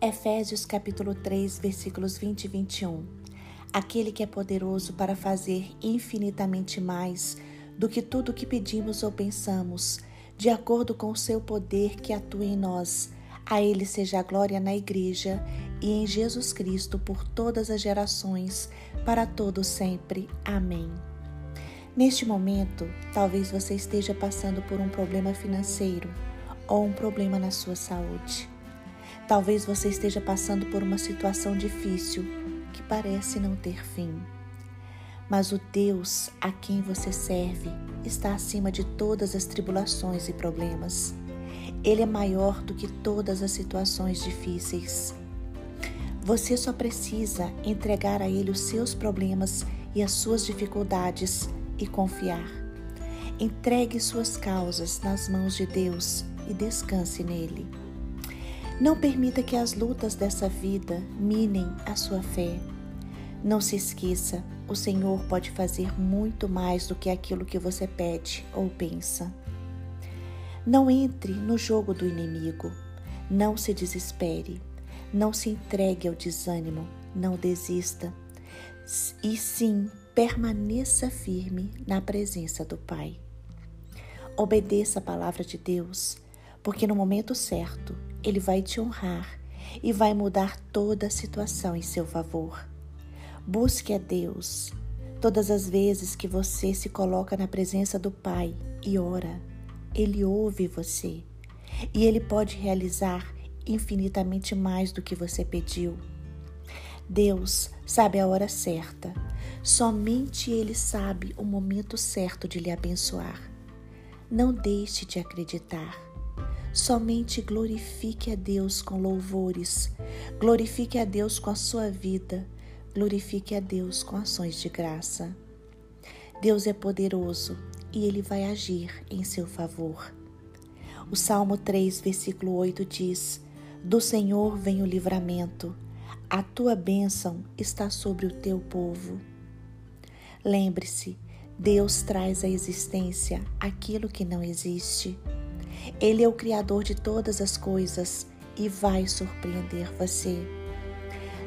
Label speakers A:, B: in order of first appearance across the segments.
A: Efésios capítulo 3, versículos 20 e 21. Aquele que é poderoso para fazer infinitamente mais do que tudo que pedimos ou pensamos, de acordo com o seu poder que atua em nós. A ele seja a glória na igreja e em Jesus Cristo por todas as gerações, para todo sempre. Amém. Neste momento, talvez você esteja passando por um problema financeiro ou um problema na sua saúde. Talvez você esteja passando por uma situação difícil que parece não ter fim. Mas o Deus a quem você serve está acima de todas as tribulações e problemas. Ele é maior do que todas as situações difíceis. Você só precisa entregar a Ele os seus problemas e as suas dificuldades e confiar. Entregue suas causas nas mãos de Deus e descanse nele. Não permita que as lutas dessa vida minem a sua fé. Não se esqueça, o Senhor pode fazer muito mais do que aquilo que você pede ou pensa. Não entre no jogo do inimigo. Não se desespere. Não se entregue ao desânimo. Não desista. E sim, permaneça firme na presença do Pai. Obedeça a palavra de Deus, porque no momento certo ele vai te honrar e vai mudar toda a situação em seu favor. Busque a Deus todas as vezes que você se coloca na presença do Pai e ora. Ele ouve você e ele pode realizar infinitamente mais do que você pediu. Deus sabe a hora certa. Somente Ele sabe o momento certo de lhe abençoar. Não deixe de acreditar. Somente glorifique a Deus com louvores, glorifique a Deus com a sua vida, glorifique a Deus com ações de graça. Deus é poderoso e ele vai agir em seu favor. O Salmo 3, versículo 8 diz: Do Senhor vem o livramento, a tua bênção está sobre o teu povo. Lembre-se, Deus traz à existência aquilo que não existe. Ele é o Criador de todas as coisas e vai surpreender você.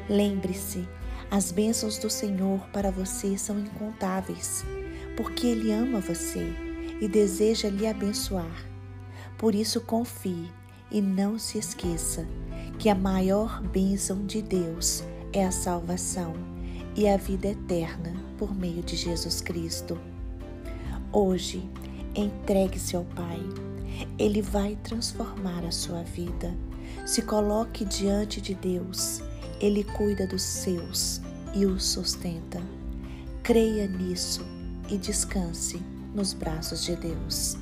A: Lembre-se, as bênçãos do Senhor para você são incontáveis, porque Ele ama você e deseja lhe abençoar. Por isso, confie e não se esqueça que a maior bênção de Deus é a salvação e a vida eterna por meio de Jesus Cristo. Hoje, entregue-se ao Pai ele vai transformar a sua vida. Se coloque diante de Deus. Ele cuida dos seus e os sustenta. Creia nisso e descanse nos braços de Deus.